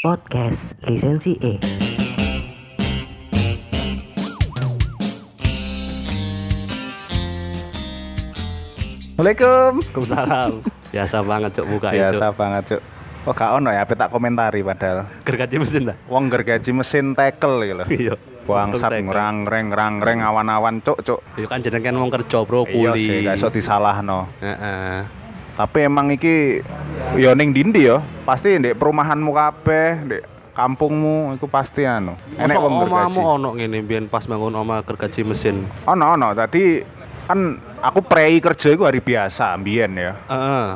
Podcast Lisensi E. Assalamualaikum. Waalaikumsalam. Biasa banget cuk buka Biasa itu. banget, Cuk. Oh, gak ono ya, tak komentari padahal. Gergaji mesin dah. Wong gergaji mesin tekel gitu loh. Iya. Bangsat ngerang reng ngerang reng awan-awan cuk cuk. Iya kan jeneng kan wong kerja bro Iya kuli. sih, gak iso disalahno. Heeh. Tapi emang iki yo ning dindi yo, pasti ndek perumahanmu kabeh, ndek kampungmu iku pasti anu. Enek wong gergaji. omamu ono ngene biyen pas bangun oma gergaji mesin. Ono ono, tadi kan aku prei kerja iku hari biasa mbiyen ya. Heeh.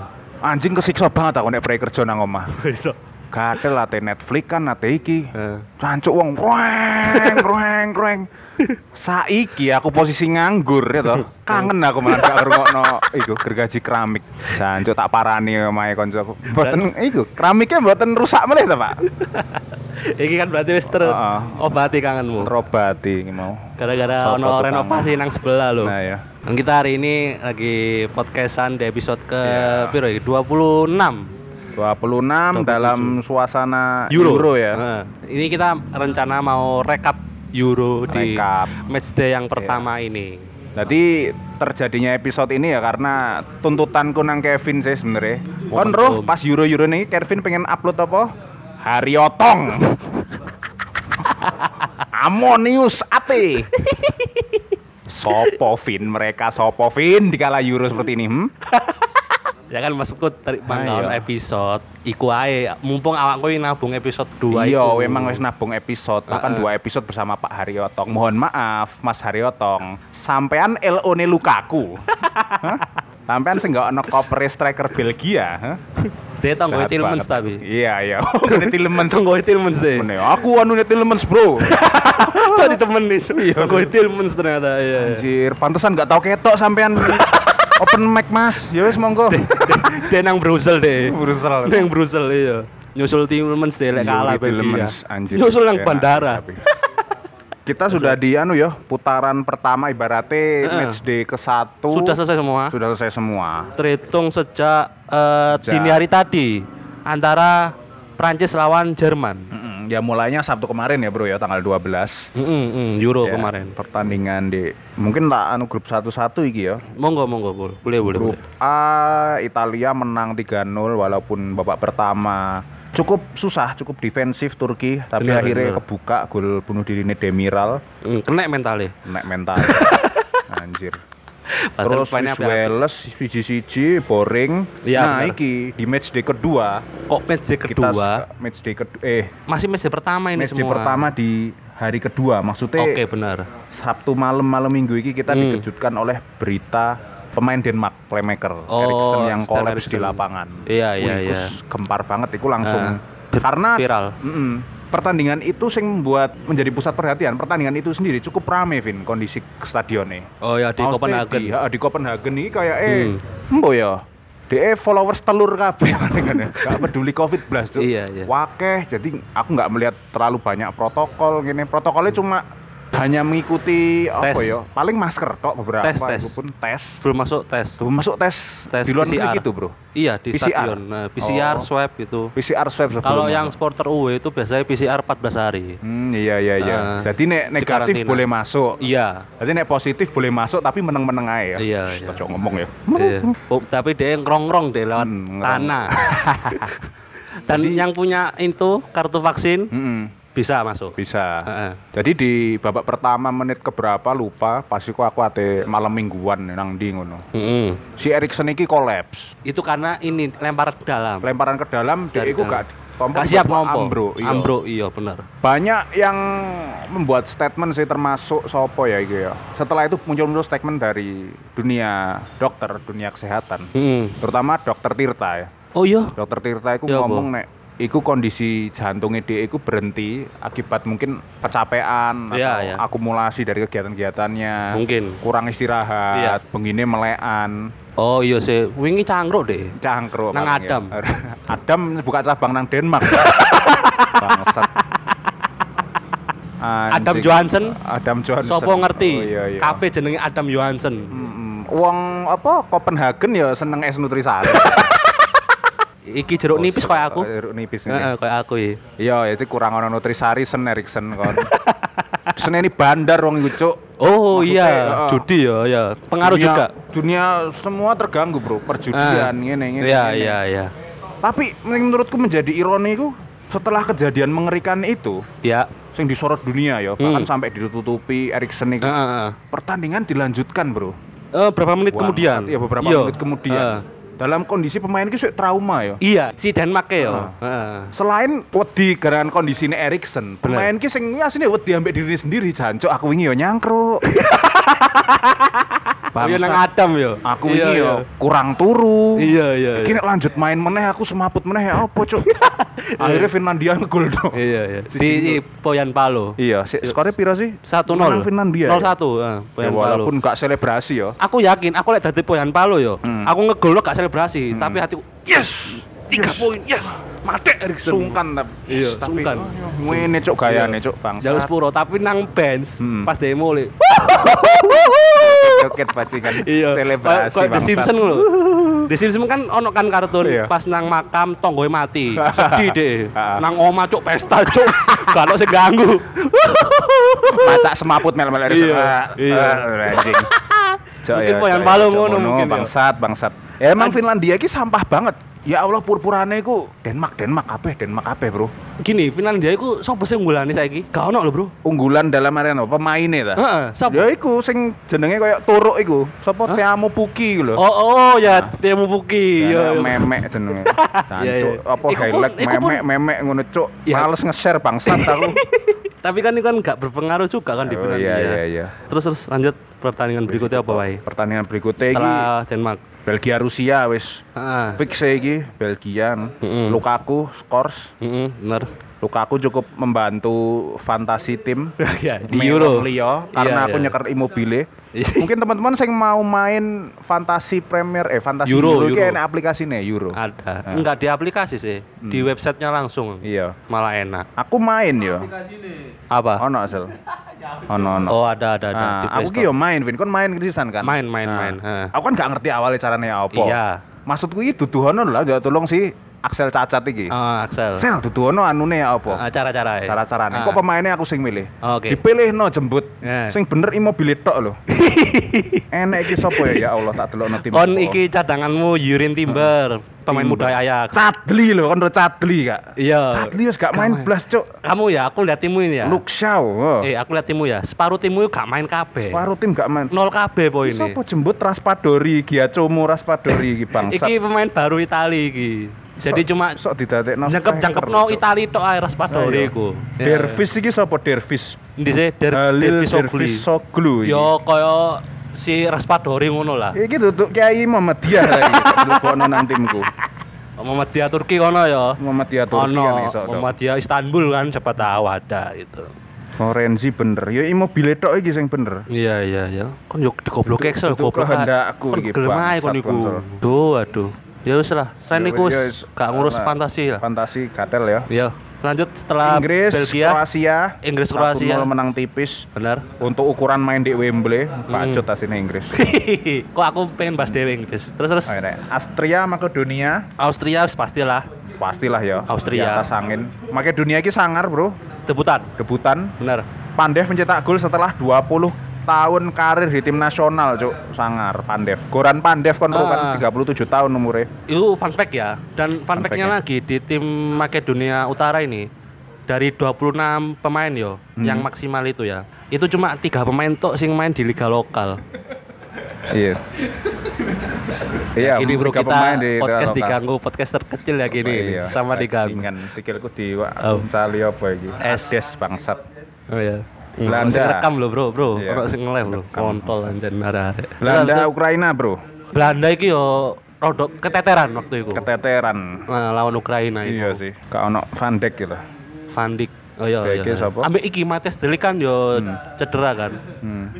Anjing kesiksa banget aku nek prei kerja nang omah. Iso. Gatel ate Netflix kan ate iki. Heeh. Cancuk wong roeng roeng roeng. Saiki aku posisi nganggur ya toh. Kangen aku malah gak ngrungokno iku gergaji keramik. Cancuk tak parani omahe koncoku. Mboten iku, keramiknya mboten rusak meneh to, Pak. Iki kan berarti wis ter obati kangenmu. Terobati mau. Gara-gara ono renovasi nang sebelah lho. Nah ya. Kita hari ini lagi podcastan di episode ke Iya. piro ya? 26. 26 dalam suasana Euro, Euro ya. Heeh. Ini kita rencana mau rekap Euro di Rekap. matchday yang pertama ini. Jadi terjadinya episode ini ya karena tuntutanku nang Kevin sih sebenarnya. Oh, Kon roh pas Euro Euro nih Kevin pengen upload apa? Hariotong. Amonius ate. Sopo Vin mereka Sopo Vin di kala Euro seperti ini. Hmm? Ya kan maksudku tarik iya. episode iku ae mumpung awakku nabung episode 2 Iya, memang wis nabung episode, bahkan Heeh. dua episode bersama Pak Haryotong. Mohon maaf, Mas Haryotong. Sampean LO ne Lukaku. Sampean sing gak ono cover striker Belgia, hah? Dia Tillmans banget. tapi. Iya, iya. Ini Tillmans. Tanggo Tillmans deh. Aku anu ne Tillmans, Bro. Jadi temen nih. Iya, tanggo Tillmans ternyata. Iya. iya. Anjir, pantesan gak tau ketok sampean. Open mic, Mas. Ya wis monggo. Dia nang Brussel deh. Brussel. Nang Brussel iya. Nyusul Tillmans deh lek kalah Belgia. Tillmans, anjir. Nyusul nang Enak, bandara. Kita sudah di anu ya, putaran pertama ibaratnya match day ke satu Sudah selesai semua. sudah selesai semua. Terhitung sejak Sejak- dini hari tadi antara Prancis lawan Jerman. Ya mulainya Sabtu kemarin ya bro ya tanggal 12 Mm, mm, mm, Euro Ya, kemarin. Pertandingan di mungkin tak anu grup satu-satu iki ya. Monggo monggo boleh boleh boleh. Grup boleh. A Italia menang 3-0 walaupun babak pertama cukup susah, cukup defensif Turki tapi Benar, akhirnya benar. kebuka gol bunuh diri Demiral Mm, kena mentalnya. nek mental. Anjir. Terus ya? Wales siji-siji boring. Iya, nah, benar. iki di match day kedua Kok match day kita kedua? match day kedua eh Masih match day pertama ini match day semua. pertama di hari kedua maksudnya Oke benar. Sabtu malam malam minggu ini kita Hmm. dikejutkan oleh berita pemain Denmark playmaker Oh, Eriksen yang kolaps di lapangan. Iya, iya, Wih, iya. gempar banget itu langsung vir- karena viral. Mm-mm. Pertandingan itu sing membuat menjadi pusat perhatian. Pertandingan itu sendiri cukup rame Vin kondisi stadionnya. Oh ya di Maksudnya Copenhagen. Di, ha, di Copenhagen ini kayak eh Hmm. embo ya. DE followers telur kabeh kan Gak peduli Covid blas Cuk. Iya, iya. Wakeh, jadi aku nggak melihat terlalu banyak protokol gini. Protokolnya cuma hanya mengikuti apa Tes. ya? Paling masker kok beberapa Tes, tes. pun tes. Belum masuk tes. Sebelum masuk tes, Tes di luar negeri PCR. gitu, Bro. Iya di PCR. stadion. Nah, PCR Oh. swab gitu. PCR swab sebelum Kalau yang supporter UE itu biasanya PCR 14 hari. Hmm, iya iya iya. Ah, Jadi nek negatif boleh masuk. Iya. Jadi nek positif boleh masuk tapi meneng-meneng aja ya. Iya, Shh, iya. Kocok ngomong ya. Iya. Oh, tapi dia ngerong-ngerong deh lewat Hmm, tanah. Dan Jadi- yang punya itu kartu vaksin Mm-mm, bisa masuk. bisa. Heeh. Jadi di babak pertama menit keberapa lupa, pas iku aku ate malam mingguan nang ndi ngono. Mm-mm. Si Erikson iki kolaps. Itu karena ini lempar ke dalam. Lemparan ke dalam dia iku dalam. gak Gak siap ngompo. Ambro, iya. Ambro, iya benar. Banyak yang membuat statement sih termasuk sopo ya iki ya. Setelah itu muncul-muncul statement dari dunia dokter, dunia kesehatan. Mm. Terutama dokter Tirta ya. Oh iya. Dokter Tirta iku Ya, ngomong nek iku kondisi jantungnya dia iku berhenti akibat mungkin kecapean Iya, atau iya. akumulasi dari kegiatan-kegiatannya. Mungkin. kurang istirahat, Iya. bengine melekan, Oh iya sih, wingi cangkruk deh. cangkruk. Nang ya. Adam. Adam buka cabang nang Denmark. Bangsat. Adam. Johansen. Adam Johansen. Sopo ngerti? Oh, iya, iya. Kafe jenenge Adam Johansen. Mm-mm. Wong apa Copenhagen ya seneng es nutrisari. iki jeruk nipis kayak aku. Jeruk nipis ini. Heeh, kayak aku ya. Iya, itu kurang ono nutrisari sen Erikson kon. Sen ini bandar wong iku, Cuk. Oh Maksudnya, iya, judi ya, ya. Pengaruh Dunia- juga. Dunia semua terganggu, Bro. Perjudian ngene ngene. Iya, iya, iya. Tapi menurutku menjadi ironi ku setelah kejadian mengerikan itu Ya. sing disorot dunia ya, bahkan Hmm. sampai ditutupi Erikson itu. Heeh. Pertandingan dilanjutkan, Bro. Eh, berapa menit Wah, kemudian? Iya, beberapa Iya. menit kemudian. Heeh. Dalam kondisi pemain ki sik trauma ya. Iya, si Denmark ya. Heeh. Selain wedi garangan kondisi ini Erikson, pemain ki sing asline wedi ambek diri sendiri jancuk aku wingi yo nyangkruk. Oh, iya Bangsat. nang Adam ya. Aku Iya, iya. yo kurang turu. Iya, iya. iya. Iki nek lanjut main meneh aku semaput meneh ya apa, Cuk? Akhirnya Finlandia ngegol dong. Iya, iya. Si Di Jingo. Poyan Palo. Iya, si, Si- skornya piro sih? 1-0. Menang Finlandia. ya? 0-1, heeh, Ya, Poyan Palo. walaupun gak selebrasi ya. Aku yakin, aku lek dadi Poyan Palo yo. Hmm. Aku ngegol gak selebrasi, Hmm. tapi hatiku yes, tiga Yes. poin, yes. Mate Erikson. Sungkan tapi. Iya, tapi sungkan. Ngene cuk gayane Iya. cuk bangsa. Jalur sepuro, tapi nang bench Hmm. pas demo le. Joget bajingan. Iya. Selebrasi Kayak The bangsat. Simpsons lho. The Simpsons kan ono kan kartun Iya. pas nang makam tonggoe mati. Sedih deh. Nang oma cuk pesta cuk. Gak ono sing ganggu. Macak semaput mel-mel Erikson. Iya, iya. ah, Anjing. Cuk, Mungkin ya, Palo cuk, ngono mungkin ya. bangsat bangsat. Ya emang Finlandia ki sampah banget. Ya Allah purpurane iku Denmark Denmark kabeh Denmark kabeh, Bro. Gini, Finlandia iku sapa sing unggulane saiki? Gak ono lho, Bro. Unggulan dalam arena apa? Pemaine ta? Heeh, sapa? Ya iku sing jenenge koyo turuk iku. Sapa? Teamu Puki iku lho. Oh, oh ya, Temu Puki. Ya, Ya, ya. memek jenenge. Cancuk, apa Iku pun- highlight iku pun- memek memek ngono cuk. Males nge-share bangsat aku. Tapi kan itu kan gak berpengaruh juga kan di Oh, Finlandia. iya iya iya. Terus terus lanjut pertandingan berikutnya apa, Pak? Pertandingan berikutnya iki Setelah Denmark. Belgia Rusia wis Heeh. fix iki Belgia. Mm-mm. Lukaku scores. Heeh, bener. Lukaku cukup membantu fantasi tim ya, di Euro. Leo karena Iya, aku iya. nyeker Immobile. Mungkin teman-teman yang mau main fantasi Premier eh fantasi Euro, Euro, Euro. enak aplikasinya Euro. Ada. Ah. Enggak di aplikasi sih, di Hmm. websitenya langsung. Iya. Malah enak. Aku main yo. Apa? Ono asal. Ono ono. Oh, ada ada ada Nah, di aku ki Store. yo main, Vin. Kon main kritisan kan? Main, main, Nah, main. Aku kan gak ngerti awalnya caranya apa. Iya. Maksudku iki duduhono lah, ya tolong si Axel cacat iki. Oh, Axel. Sel duduhono anune ya apa? Ah, cara-cara ya. Cara-carane. Ah. Kok pemainnya aku sing milih? Oke. Dipilih no jembut. Eh. Sing bener Immobile tok lho. Enek iki sapa ya? Ya Allah tak delokno tim. Kon iki cadanganmu Yurin Timber, pemain Timber. muda Ajax. Cadli lho, kon Cadli gak? Iya. Cadli wis gak main blas, Cuk. Kamu ya, aku lihat timmu ini ya. Luke Shaw. oh. Eh, aku lihat timmu ya. Separuh timmu gak main kabeh. Paruh tim gak main. Nol kabeh poin ini. Sopo jembut Raspadori, Giacomo Raspadori iki bangsat. Iki pemain baru Itali iki. Jadi Sok- cuma sok didadekno jangkep jangkep no. Itali tok ae Raspadori iku. Ya. Dervis iki sapa Dervis? Endi sih? Der Halil Dervis Soglu iki. Yo koyo si Raspadori ngono lah. Iki duduk Kiai Muhammadiyah lagi. Lebokno nang timku. Muhammadiyah Turki kono ya. Muhammadiyah Turki Ono kan iso. Muhammadiyah Istanbul kan siapa tahu ada itu. Forensi bener. Ya Immobile tok iki sing bener. Iya iya iya. Kon yo digoblok Itu- Excel itu goblok. kehendakku Kon iki, gelem ae kon iku. konsol. Duh aduh. Ya wis lah. Selain Ya, iku wis ya gak ngurus fantasi lah. Fantasi gatel ya. Iya. Lanjut setelah Inggris, Belgia. Kroasia. Inggris, 1-0 Kroasia. menang tipis. Benar. Untuk ukuran main di Wembley, Hmm. pacut asine Inggris. Kok aku pengen bahas dewe Inggris. Terus terus Oh, ini. Austria, Makedonia, Austria pastilah pastilah ya. Austria. Di atas angin. Makedonia iki sangar, Bro. debutan. Debutan. Benar. Pandev mencetak gol setelah 20 tahun karir di tim nasional, Cuk. Sangar Pandev. Goran Pandev kon ro kan Ah. 37 tahun umurnya. Itu fun fact ya. Dan fun Fun fact-nya fact-nya. lagi di tim Makedonia Utara ini dari 26 pemain yo Hmm. yang maksimal itu ya. Itu cuma tiga pemain tok sing main di liga lokal. Iya. Iya, ini bro kita pemain di podcast lokal. diganggu podcast terkecil ya gini Oh, iya. sama diganggu. Sikilku di Oh. cali apa iki? Es. Bangsat. Oh ya. Belanda. Ono sing rekam lho bro, bro. Iya. Ono sing nge-live lho. Kontol anjen arek. Belanda Ukraina, Bro. Belanda iki yo rodok keteteran waktu itu. Keteteran. Nah, lawan Ukraina itu. Iya sih. Kak ono Van Dijk gitu. Van Dijk. Oh iya iya. sapa? Ambek iki Matias Delik kan yo Hmm. cedera kan. Hmm.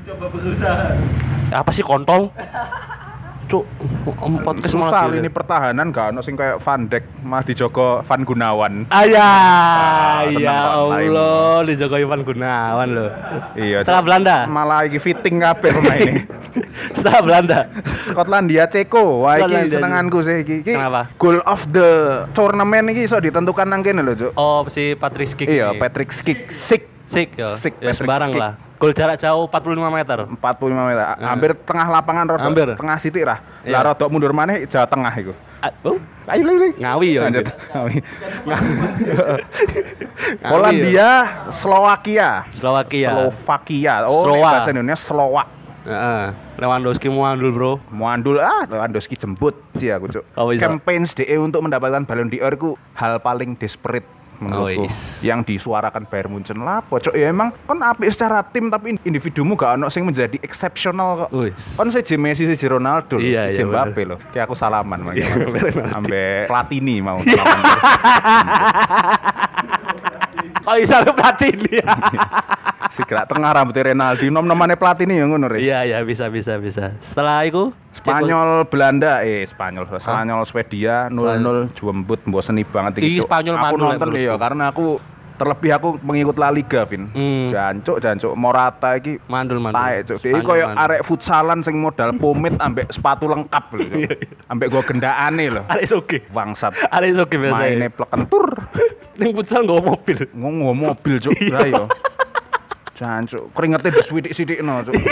Apa sih kontol? Cuk, podcast Susah malah ini pertahanan gak ono sing kayak Van Dijk mah dijogo Van Gunawan. Ayah, Ah, ya. Allah, dijogo Ivan Gunawan loh. Iya. Setelah. Belanda, Malah iki fitting kabeh pemain ini. setelah Belanda. Skotlandia Ceko. Wah iki senenganku sih iki. Iki Kenapa? Goal of the tournament iki iso ditentukan nang kene lho, Cuk. Oh, si Patrick Schick. Iya, ini. Patrick Schick. Sik Sik ya. Sik, ya sembarang lah. Gol jarak jauh 45 meter. 45 meter. Ah. Hampir tengah lapangan rodok. Hampir. Tengah sitik lah. Iya. Lah rodok mundur maneh Jawa Tengah iku. Ah, Oh, Ayo lho. ngawi ya. Lanjut. Ngawi. Polandia, Slovakia. Slovakia. Slovakia. Oh, Slova. bahasa Indonesia Slovak. Heeh. Lewandowski muandul, Bro. Muandul ah Lewandowski jembut sih aku cuk. Oh. Campaigns DE untuk mendapatkan Ballon d'Or ku hal paling desperate menurutku. Oh, is. yang disuarakan Bayern Munchen lah pocok ya emang kan apik secara tim tapi individumu gak ono sing menjadi exceptional kok. Wis. kan si Messi si Ronaldo Iya, si iya, Mbappe loh kayak aku salaman Iya, sampai Platini mau. Salaman Kok bisa lu Platini? si gerak tengah rambutnya Renaldi nom nomane Platini ya ngono. Iya, iya bisa bisa bisa. Setelah itu Spanyol Belanda eh Spanyol Spanyol Swedia 0-0 jembut mboseni banget Cuk. Spanyol aku nonton iya karena aku terlebih aku mengikut La Liga Vin Hmm. jancuk jancuk Morata iki mandul mandul. taek cuk Spanyol koyo arek futsalan sing modal pomit ambek sepatu lengkap lho Iya, Cuk. ambek gua gendakane lho Arek soge. bangsat Arek soge biasa. maine plekentur Ning futsal nggawa mobil. ngomong mobil cuk Iya. lah yo jancuk keringetnya disuwidik-sidik no cuk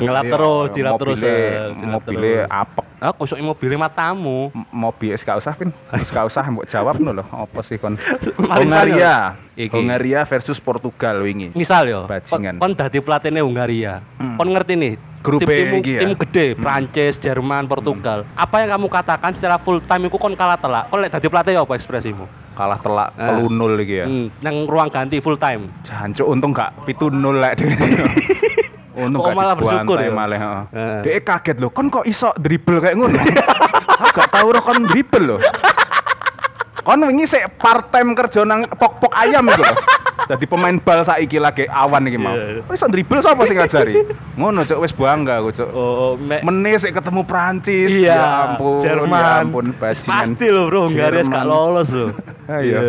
Ngelap terus, dilap terus. mobilnya- eh, mobilnya apek Ah, kok sok mobilnya matamu. Mobil gak usah wis gak usah mbok jawab no lho apa sih kon Hungaria. Hungaria versus Portugal wingi Misal yo, Bajingan. kon, dadi pelatihnya Hungaria. Hmm. Kon ngerti nih, Grup tim-tim iki ya? tim gede, Hmm. Prancis, Jerman, Portugal. Apa yang kamu katakan secara full time iku kon kalah telak. Kon lek dadi pelatih ya apa ekspresimu? Kalah telak Ah. telu nol iki ya Hmm, nang ruang ganti full time. jancuk untung gak pitu nol lek dhewe untung Kok malah bersyukur ya? malah heeh Heeh. Dek kaget lho kon kok iso dribble kayak ngono gak tau ro kon dribble lho kon wingi sik part time kerja nang pok-pok ayam iku lho Dadi pemain bal saiki lagi awan iki mau. Iya. Wis dribble sapa sing ngajari? Ngono cuk wis bangga aku cuk. Oh, me Meneh sik ketemu Prancis. Iya, ya ampun. Jerman. Ya ampun bajingan. Pasti loh bro, Hungaria gak lolos loh. Ah, iya.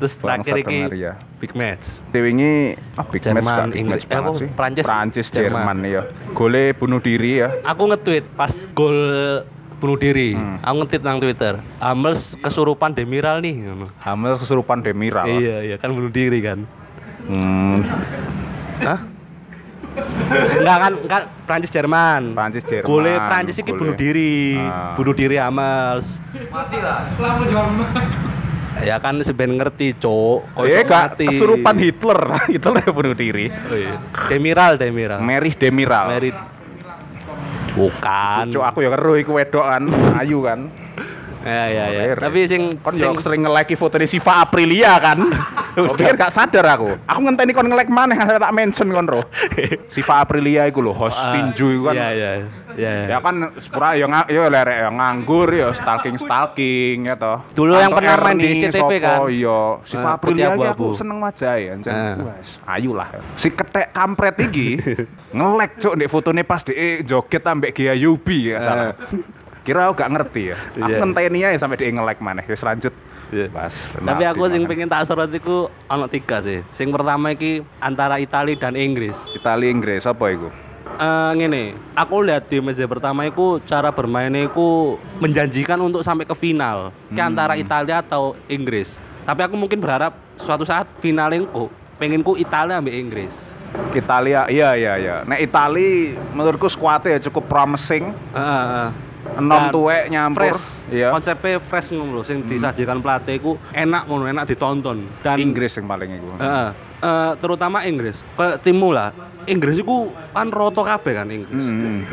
Terus terakhir iki big match. Dewengi ah big Jerman, match gak big Inggris. match Eh, banget sih. Prancis, Prancis Jerman. Jerman ya. Gole bunuh diri ya. Aku nge-tweet pas gol bunuh diri. Hmm. Aku nge-tweet nang Twitter. Amels kesurupan Demiral nih. Hamil kesurupan Demiral. Iya, iya kan bunuh diri kan. Hmm. Hah? Enggak kan, kan Prancis Jerman. Prancis Jerman. Gole Prancis iki Gole. bunuh diri. Ah. Bunuh diri Amels. Ya kan seben ngerti, Cok. Kok gak mati? kesurupan Hitler. Hitler ya bunuh diri. Oh, iya. Demiral, Demiral. Merih Demiral. Merit. Bukan. Cuk aku ya keruh iku wedok kan, ayu kan. Ya ya ya. Tapi sing Kon sing yo sering nge-like foto di Siva Aprilia kan. Pikir gak sadar aku. Aku ngenteni kon nge-like maneh kan tak mention kon ro. Siva Aprilia iku lho, host Ah, tinju iku kan. Iya iya. Iya. Ya kan sepura ya nga, ya lerek ya nganggur ya stalking stalking ya toh. Dulu yang pernah main di sopo, kan? Iya, si Ah, Aprilia aku seneng wajahe anjen. Ah. Wes, ayu lah. Si ketek kampret iki nge-like cuk ndek fotone pas dhek joget ambek Gia Yubi ya salah. Kira aku gak ngerti ya. Aku Ah. Iya. ngenteni aja sampai dia nge-like maneh. Wis lanjut. Iya. Pas. Tapi aku sing pengen pengen tak sorot iku ana tiga sih. Sing pertama iki antara Italia dan Inggris. Italia Inggris apa iku? Eh ngene, aku lihat di meja pertama iku cara bermainnya iku menjanjikan untuk sampai ke final. Ke Hmm. antara Italia atau Inggris. Tapi aku mungkin berharap suatu saat finalnya ku penginku Italia ambil Inggris. Italia, iya iya iya. Nek Italia menurutku skuadnya ya cukup promising. Heeh, heeh. Enom Dan tuwek nyampur. fresh Iya. konsepnya fresh ngono lho sing Hmm. disajikan pelatih iku enak ngono enak ditonton dan Inggris yang paling iku. Heeh. Eh, terutama Inggris ke timmu lah Inggris iku kan roto kabeh kan Inggris Hmm.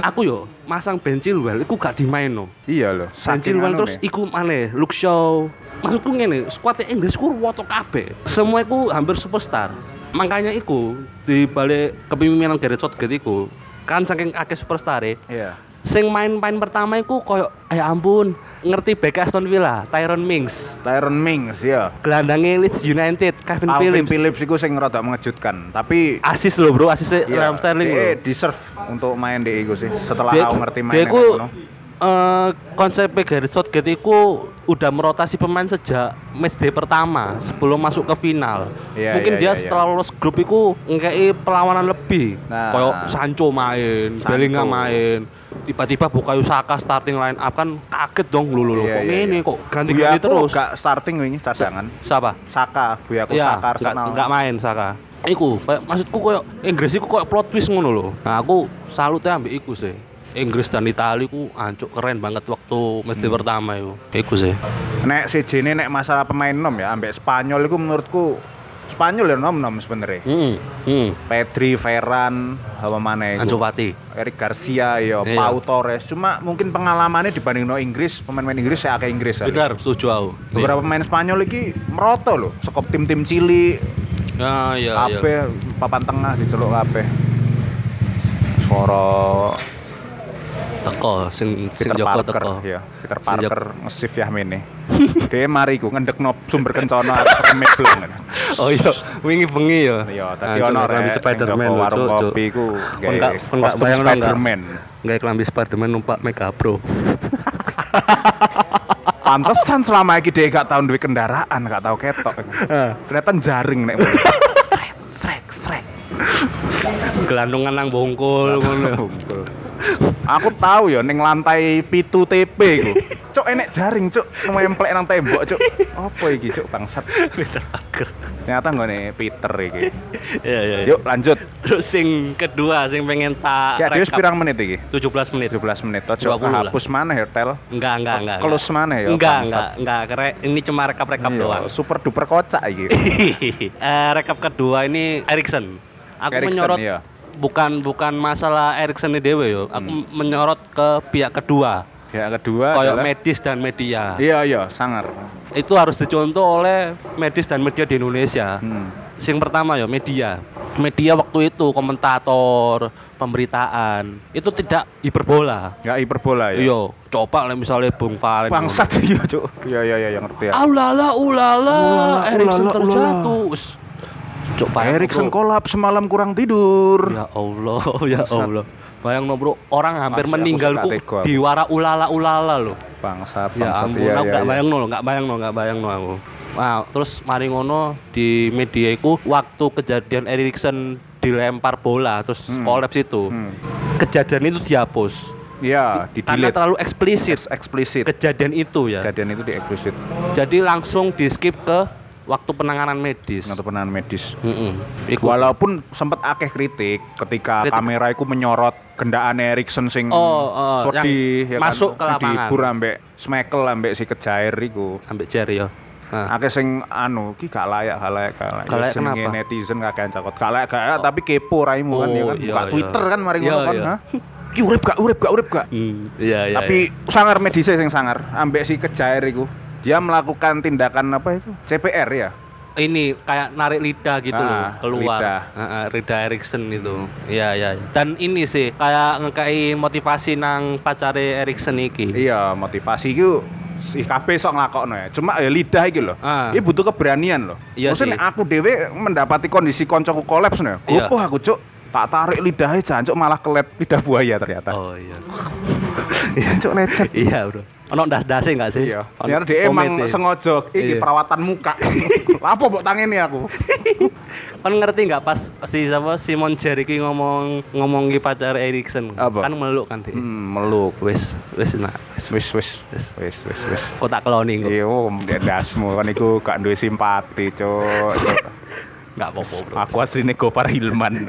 aku yo masang Ben Chilwell iku gak dimaino Iya loh. Ben Chilwell anu terus nih. iku maneh Luke Shaw maksudku ngene skuadnya Inggris ku roto kabeh semua iku hampir superstar makanya iku di balik kepemimpinan Gareth Southgate iku kan saking akeh superstar Iya. Sing main-main pertama iku koyo eh ampun ngerti bek Aston Villa Tyrone Mings Tyron Mings ya. gelandangnya Leeds United Kevin Alvin Phillips Phillips iku sing rada mengejutkan, tapi asis loh bro asisnya Iya, Raheem Sterling dia loh deserve untuk main di iku sih. Setelah Dia- aku ngerti main dia ku eh, konsepnya Gareth Southgate itu udah merotasi pemain sejak match day pertama sebelum masuk ke final. Iya, Mungkin iya, dia iya, setelah lolos grup itu ngekei perlawanan lebih. Nah. Kayak Sancho main, Sancho. Bellingham main. Tiba-tiba Bukayo Saka starting line up kan kaget dong lu lu. Iya, kok iya, ini iya. kok ganti-ganti terus. Gak starting wingi cadangan. Siapa? Saka, Buyaku Iya, Saka nggak Arsenal. nggak main Saka. Iku, kayak, maksudku koyo Inggris iku koyo plot twist ngono lho. Nah, aku salute ambek iku sih. Inggris dan Italia ku ancuk keren banget waktu mesti Hmm. pertama itu. Iku sih. Nek si Jene nek masalah pemain nom ya, ambek Spanyol iku menurutku Spanyol ya nom-nom sebenarnya. Heeh. Heeh. Pedri, Ferran, apa mana iku? Fati. Eric Garcia, ya, Iya. Pau Torres. Cuma mungkin pengalamannya dibanding no Inggris, pemain-pemain Inggris saya ke Inggris. ya. Benar, setuju aku. Beberapa pemain Spanyol iki meroto loh, sekop tim-tim cilik, Ya, ya, ya. kabeh papan tengah diceluk kabeh. Skoro Teko sing sing Peter Joko Parker, teko. ya. Peter Parker ngesif ya mene. Dia mari ku ngendekno sumber kencana remit blang. Oh iya, wingi bengi ya. Iya, tadi ono rek Spiderman warung kopi ku Kon nggak- kon nggak kostum bayangno? Spiderman. Nggak klambi Spiderman numpak Mega Pro. Pantesan selama iki dia gak tau duwe kendaraan, gak tau ketok. Ternyata jaring nek. Srek, srek, srek. Gelandungan nang bongkol ngono. Aku tahu ya ning lantai pitu TP iku. Cuk enek jaring, cuk, nemplek nang tembok, cuk. Apa iki, cuk, bangsat. Peter Parker. Ternyata nggone Peter iki. Iya, iya. iya. Yuk lanjut. Terus sing kedua sing pengen tak Ya rekap. pirang menit iki? 17 menit. 17 menit. 20 lah. kehapus mana ya, Tel? Enggak, enggak, enggak. Close mana ya? Enggak, enggak, enggak. Kere, ini cuma rekap-rekap Iya, doang. Super duper kocak iki. eh, rekap kedua ini Erikson. Aku Erikson, menyorot iya. Bukan bukan masalah Erikson dewe yo. Aku Hmm. menyorot ke pihak kedua, Ya kedua kayak adalah medis dan media. Iya iya, sangar. Itu harus dicontoh oleh medis dan media di Indonesia. Hmm. Yang pertama ya media. Media waktu itu komentator, pemberitaan itu tidak hiperbola. Enggak hiperbola ya. Iya, coba lah misalnya Bung Valen. Bangsat iya, Cuk. Iya iya iya yang ngerti ya. Ulala, Ulala, Erikson terjatuh. Bayang, Erikson kolap semalam kurang tidur. Ya Allah, ya Bangsat. Allah. Bayang no bro, orang hampir Masih meninggal ku di wara ulala ulala loh. Bangsat, Ya bangsat. ampun, Iya, aku iya, gak iya. bayang no, gak bayang no, gak bayang no aku. Wow, terus mari ngono di media iku waktu kejadian Erikson dilempar bola terus Hmm. kolaps itu. Hmm. Kejadian itu dihapus. Iya, di Karena terlalu eksplisit eksplisit. kejadian itu ya. Kejadian itu di eksplisit. Jadi langsung di skip ke waktu penanganan medis. Untuk penanganan medis. Heeh. Iku Walaupun sempat akeh kritik ketika Kritik. kamera iku menyorot kendaan Erikson sing Oh, oh, sedih, yang masuk ke Sing lapangan. dihibur ambek Smekel ambek si kejair iku. ambek Jerry ya. Nah, Akeh sing anu ki gak layak, gak layak, gak layak. Gak layak Ya, jenenge kenapa? netizen kakek cakot. Gak layak, gak layak, tapi kepo raimu kan ya Oh, kan. iya, Buka iya. Twitter kan mari Iya, ngono kan. iya. ha? Ki urip gak, urip gak, urip gak. hmm, iya iya. Tapi sangar medisnya sing sangar ambek si kejair iku. Dia melakukan tindakan apa itu? CPR ya. ini kayak narik lidah gitu Ah, loh keluar lidah. Heeh, lidah Erikson itu iya iya dan ini sih kayak ngekai motivasi nang pacare Erikson iki Iya, motivasi iku si KB sok nglakokno ya. Cuma ya lidah iki lho. Ah. Ini butuh keberanian loh. Iya Maksudnya aku dhewe mendapati kondisi koncoku kolaps nih. Iya. Gopoh aku cuk. Tak tarik lidahnya jancuk malah kelet lidah buaya ternyata. oh iya Iya cuk lecet. iya bro ono das dase nggak sih Iya. Ternyata dia emang sengaja iki Iya. perawatan muka. Apa mbok tangeni aku? kan ngerti nggak pas si siapa Simon Jerry ki ngomong ngomong ki pacar Erikson Apa? kan meluk kan dia Hmm, meluk. wes nah wes Wis wis Wis. wis wis wis. kok tak keloni kok Iya, dasmu kan iku gak duwe simpati, cuk. Cuk. nggak apa-apa bro Aku asline Gofar Hilman.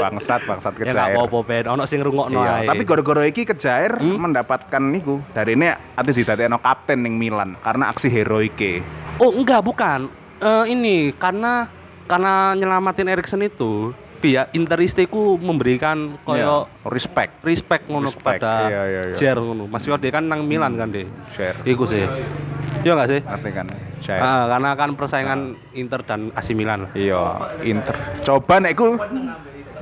bangsat, bangsat ya kejair. apa-apa Ben ono sing rungokno Iya, ae tapi gara-gara iki kejair Hmm? mendapatkan niku. Dari ini ati didadekno kapten ning Milan karena aksi heroike. Oh enggak bukan Eh, ini karena karena nyelamatin Erikson itu pihak Interiste ku memberikan koyo Iya, respect, respect ngono kepada iya, iya, iya. Jer ngono. Mas dia kan nang Milan kan deh. share. Iku sih. Iya enggak sih? Ngerti kan? Share. Ah, karena kan persaingan Inter dan AC Milan. Iya, Inter. Coba nek ku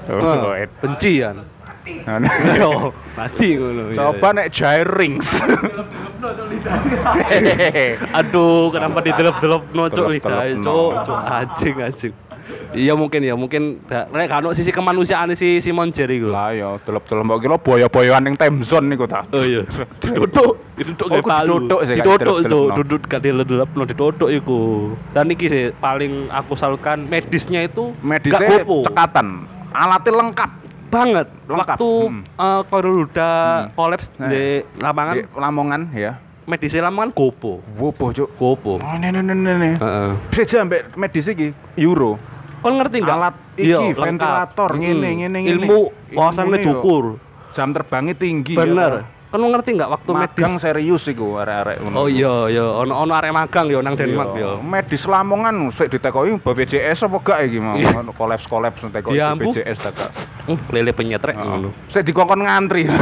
Oh, Eh, benci kan. Nah, Yo, mati ngono. iya, Coba nek Jair Rings. iya. Aduh, kenapa didelep-delep no cuk Delep-delep, lidah, no. cuk, cuk anjing anjing. Iya mungkin ya, mungkin nek kan sisi kemanusiaan si Simon Jerry gue. Lah ya, delep-delep mbok kira boyo-boyoan ning time zone niku ta. Oh iya, Oh, kayak ku palu. diduduk sih, gak cuk, no. duduk gak didelep no diduduk iku. Dan iki sih paling aku salutkan medisnya itu Medisnya gak gopo. cekatan. Alatnya lengkap. banget. Lengkap. Waktu Hmm. eh kalau udah Hmm. kolaps Nah. di lapangan, Di Lamongan ya. medisnya lapangan gopo. Wopo, Cuk. Gopo. Oh, ini ini ini. Heeh. Bisa ambek medis iki euro. Kon ngerti nggak? Alat Iya, iki, lengkap. ventilator, Mm. ngene, ngene, ngene. Ilmu Ilmune yo. dukur. Jam terbangnya tinggi. Bener. ya. Kon ngerti nggak waktu Magang medis? serius iku arek-arek ngono. Oh iya iya, ono ono arek magang yo nang Denmark Iya. yo. Medis Lamongan sik ditekoki BPJS apa gak iki mau Iya. kolaps-kolaps tekoki Dia ampuh. BPJS ta gak. Hmm, lele penyetrek ngono. Sik dikongkon ngantri.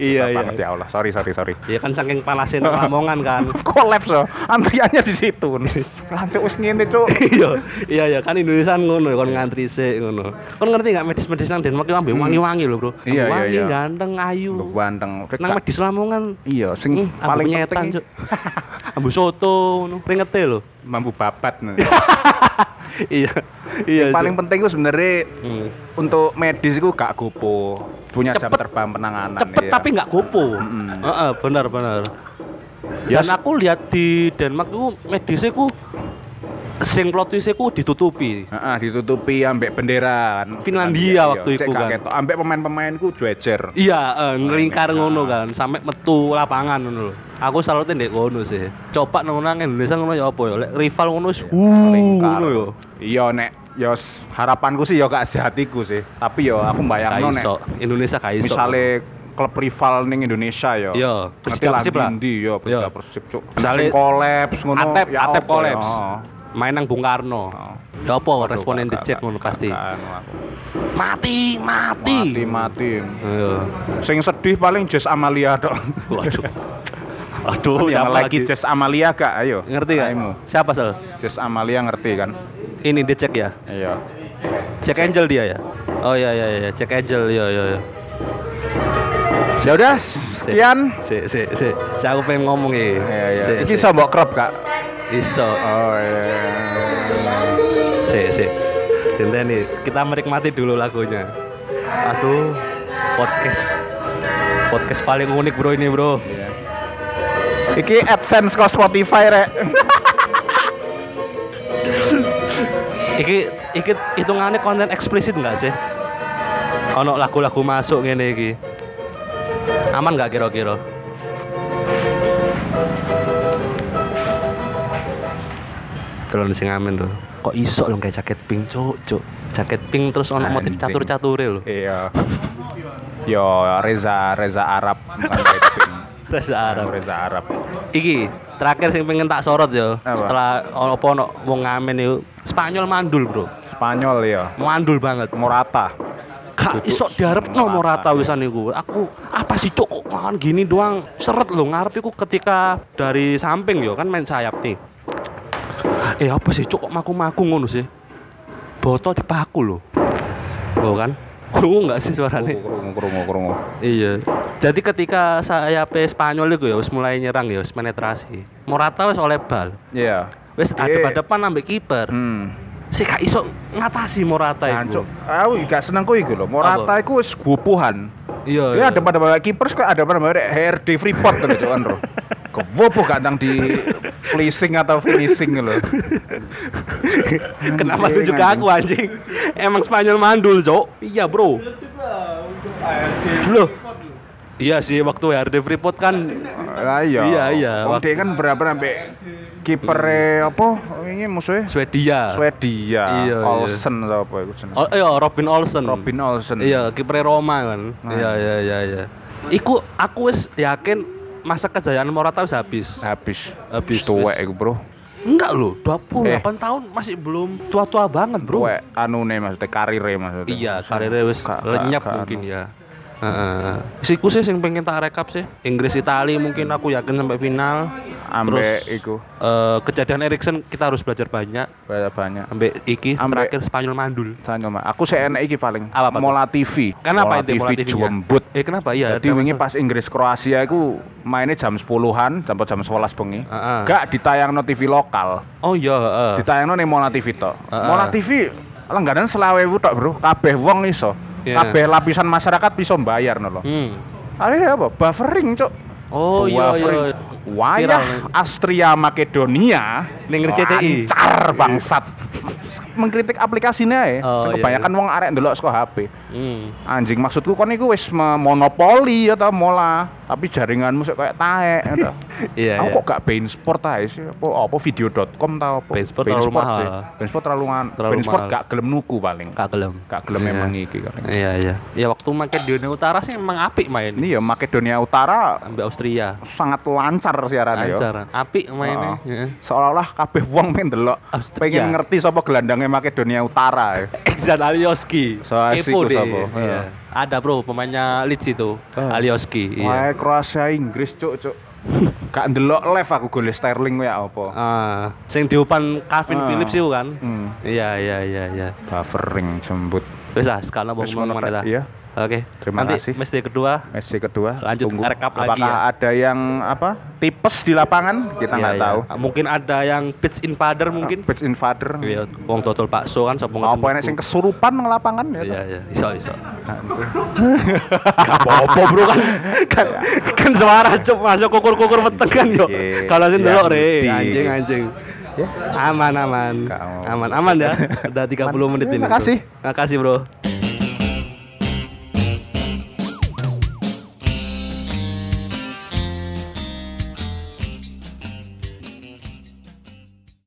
Iya, iya. ya Allah. Sorry sorry sorry. Ya kan saking nang Lamongan kan. Kolaps so. Antriannya di situ. Lantai wis ngene, Cuk. iya, iya iya kan Indonesia ngono kon ngantri sik ngono. Kon ngerti nggak medis-medis nang Denmark itu ambil Hmm. wangi-wangi lho, Bro. Iya, iya, wangi, iya. ganteng, ayu. Ganteng. Nang medis Lamongan Iya, sing Hmm, paling Cuk. Ambu soto ngono, ringete lho. mampu babat. iya. Iya. paling penting itu sebenarnya Hmm. untuk medis itu gak gopo. Punya jam Cepet. terbang penanganan. cepet iya. tapi nggak gopo. Heeh, benar benar. Ya, Dan aku lihat di Denmark itu medisnya ku sing plot twist ku ditutupi. Heeh, ditutupi ambek bendera. Finlandia Iya, waktu gak kan. ketok. Ambek pemain-pemainku jejer. Iya, eh, ngelingkar Nah. ngono kan, sampai metu lapangan ngono lho. Aku salute ndek kono sih. Coba nang Indonesia ngono ya apa ya? Lek rival ngono wis Melingkar. ngono ya. Iya nek ya s- harapanku sih ya gak sehatiku sih. Tapi ya aku bayangno nek. Indonesia gak iso. misale klub rival ning Indonesia ya. Iya, ngerti Persija lah Persib lah. ndi ya Persija Iya. Persib cuk. Misale kolaps ngono. Atep, ya Atep kolaps. Main nang Bung Karno. Oh. Ya apa responen dicek gak- ngono pasti. Mati, mati. Mati mati. Iya. Sing sedih paling Jess Amalia tok. Waduh. Aduh, yang lagi Jess Amalia gak? Ayo. Ngerti gak? Aimu. Siapa sel? Jess Amalia ngerti kan? Ini dicek ya. Iya. Cek Angel dia ya. Oh iya iya iya, cek Angel iya iya iya. Ya udah, sekian. Si si si, si aku pengen ngomong ya. Iya iya. Si, Iki si. iso mbok crop Kak. Iso. Oh. Si si. nih kita menikmati dulu lagunya. Aduh, podcast podcast paling unik bro ini bro. Iya. Iki AdSense ke Spotify rek. Iki iki hitungannya konten eksplisit nggak sih? Ono lagu-lagu masuk ngene iki. Aman nggak kira-kira? Telon sing amin tuh. Kok iso lo kayak jaket pink, cuk, cuk. Jaket pink terus ono motif Anjing. catur-cature lho. Iya. Yo Reza Reza Arab bukan. Rasa Arab. Reza Arab. Iki terakhir sing pengen tak sorot yo. Apa? Setelah ono apa ono wong ngamen yo. Spanyol mandul, Bro. Spanyol ya. Mandul banget. Morata. Duduk iso diharapno Morata, wisan iku. Aku apa sih cuk kok makan gini doang seret lho ngarep iku ketika dari samping yo kan main sayap nih. Eh apa sih cuk kok maku-maku ngono sih? Boto dipaku lho. Oh kan? Krungu enggak sih suaranya? Krungu krungu krungu. Iya. Jadi ketika sayap Spanyol itu ya wis mulai nyerang ya wis penetrasi. Morata wis oleh bal. Iya. Wis Iya. adep-adepan ambek kiper. Hmm. Sih gak iso ngatasi Morata itu. Aku gak seneng ku iku lho. Morata iku wis bupuhan. Iya. Ya ada pada bawa kiper kok ada pada bawa HRD Freeport tuh cuman bro. Kewopo gak nang di fleecing atau finishing lho. Kenapa tuh juga aku anjing? Emang Spanyol mandul, Cok. Iya, Bro. Loh. Iya sih waktu HRD Freeport kan iya. Iya, iya. Waktu- kan berapa sampai kiper apa ini musuhnya Swedia. Swedia, Iya, iya. Olsen atau apa itu jenenge? Oh, iya Robin Olsen. Robin Olsen. Iya, kiper Roma kan. Nah. Iya, iya, iya, iya. Iku aku wis yakin masa kejayaan Morata wis habis. Habis. Habis, Tuwek iku, Bro. Enggak loh, 28 Eh. tahun masih belum tua-tua banget, Bro. Tuwek anune maksudnya karire maksudnya. Iya, karirnya wis lenyap gak mungkin anu. ya. Heeh. Siku sih sing pengen tak rekap sih. Inggris Itali mungkin aku yakin sampai final. Ambek Terus iku eh, kejadian Erikson kita harus belajar banyak. banyak banyak. Ambek iki Ambek- terakhir Spanyol mandul. Tanya Mas, aku sih enak iki paling. Apa, apa? Mola TV. Kenapa Mola itu Mola TV jembut. Eh kenapa? Iya. Jadi wingi pas Inggris Kroasia iku mainnya jam 10-an sampai jam 11 bengi. Heeh. Gak ditayangno TV lokal. Oh iya, heeh. Ditayangno ning Mola TV tok. Heeh. Mola TV langganan selawe tok, Bro. Kabeh wong iso. Iya. Kabeh lapisan masyarakat bisa bayar no lho. Hmm. Akhirnya apa? Buffering, Cuk. Oh iya iya. Wayah. Astria Makedonia Ning RCTI. lancar bangsat. Mengkritik aplikasinya ya. Oh, iya, kebanyakan wong arek ndelok saka HP. Hmm. Anjing maksudku kon iku wis monopoli ya ta mola, tapi jaringanmu sik kayak taek ya. Iya. Aku iya. kok gak Bein Sport ae sih, apa apa video.com ta apa. Bein Sport terlalu mahal. sih. Bein Sport terlalu mahal. Bein Sport gak gelem nuku paling. Gak gelem. Gak gelem Iya. emang iki kan. Iya iya. Ya waktu Makedonia Utara sih emang apik main. Ini ya Makedonia Utara Ambil Austria. sangat lancar siarannya ya. Lancar. Apik mainnya. Oh. Heeh. Seolah-olah kabeh wong main delok pengen ngerti sapa gelandangnya Makedonia Utara. Exan Alioski. So, asik Kepo ku deh. sapa. Iya. Iya. Ada bro pemainnya Leeds itu. Ah. Alioski. Iya. Wae Kroasia Inggris cuk cuk. Gak ndelok live aku gol Sterling ya apa. Ah, sing diupan Calvin Ah. Phillips itu kan. Hmm. Iya iya iya iya. Buffering jembut. Wis ah, sekarang mau ngomong mana. Iya. Oke. Terima Nanti kasih. match day kedua Match day kedua Lanjut tunggu. rekap lagi Apakah ya. ada yang apa tipes di lapangan kita Iya, nggak iya. tahu. Mungkin ada yang pitch invader mungkin. Pitch invader. Iya, wong dodol bakso kan sapa Apa enek sing kesurupan nang lapangan ya? Iya iya, iso iso. Nah, itu. Gak apa-apa bro kan. kan, kan suara cuk masuk kukur-kukur meteng kan yo. Iya. Kalau sing delok re di- anjing anjing. Ya. Aman aman. Aman aman ya. Udah 30 menit ini. Terima kasih. Terima kasih bro.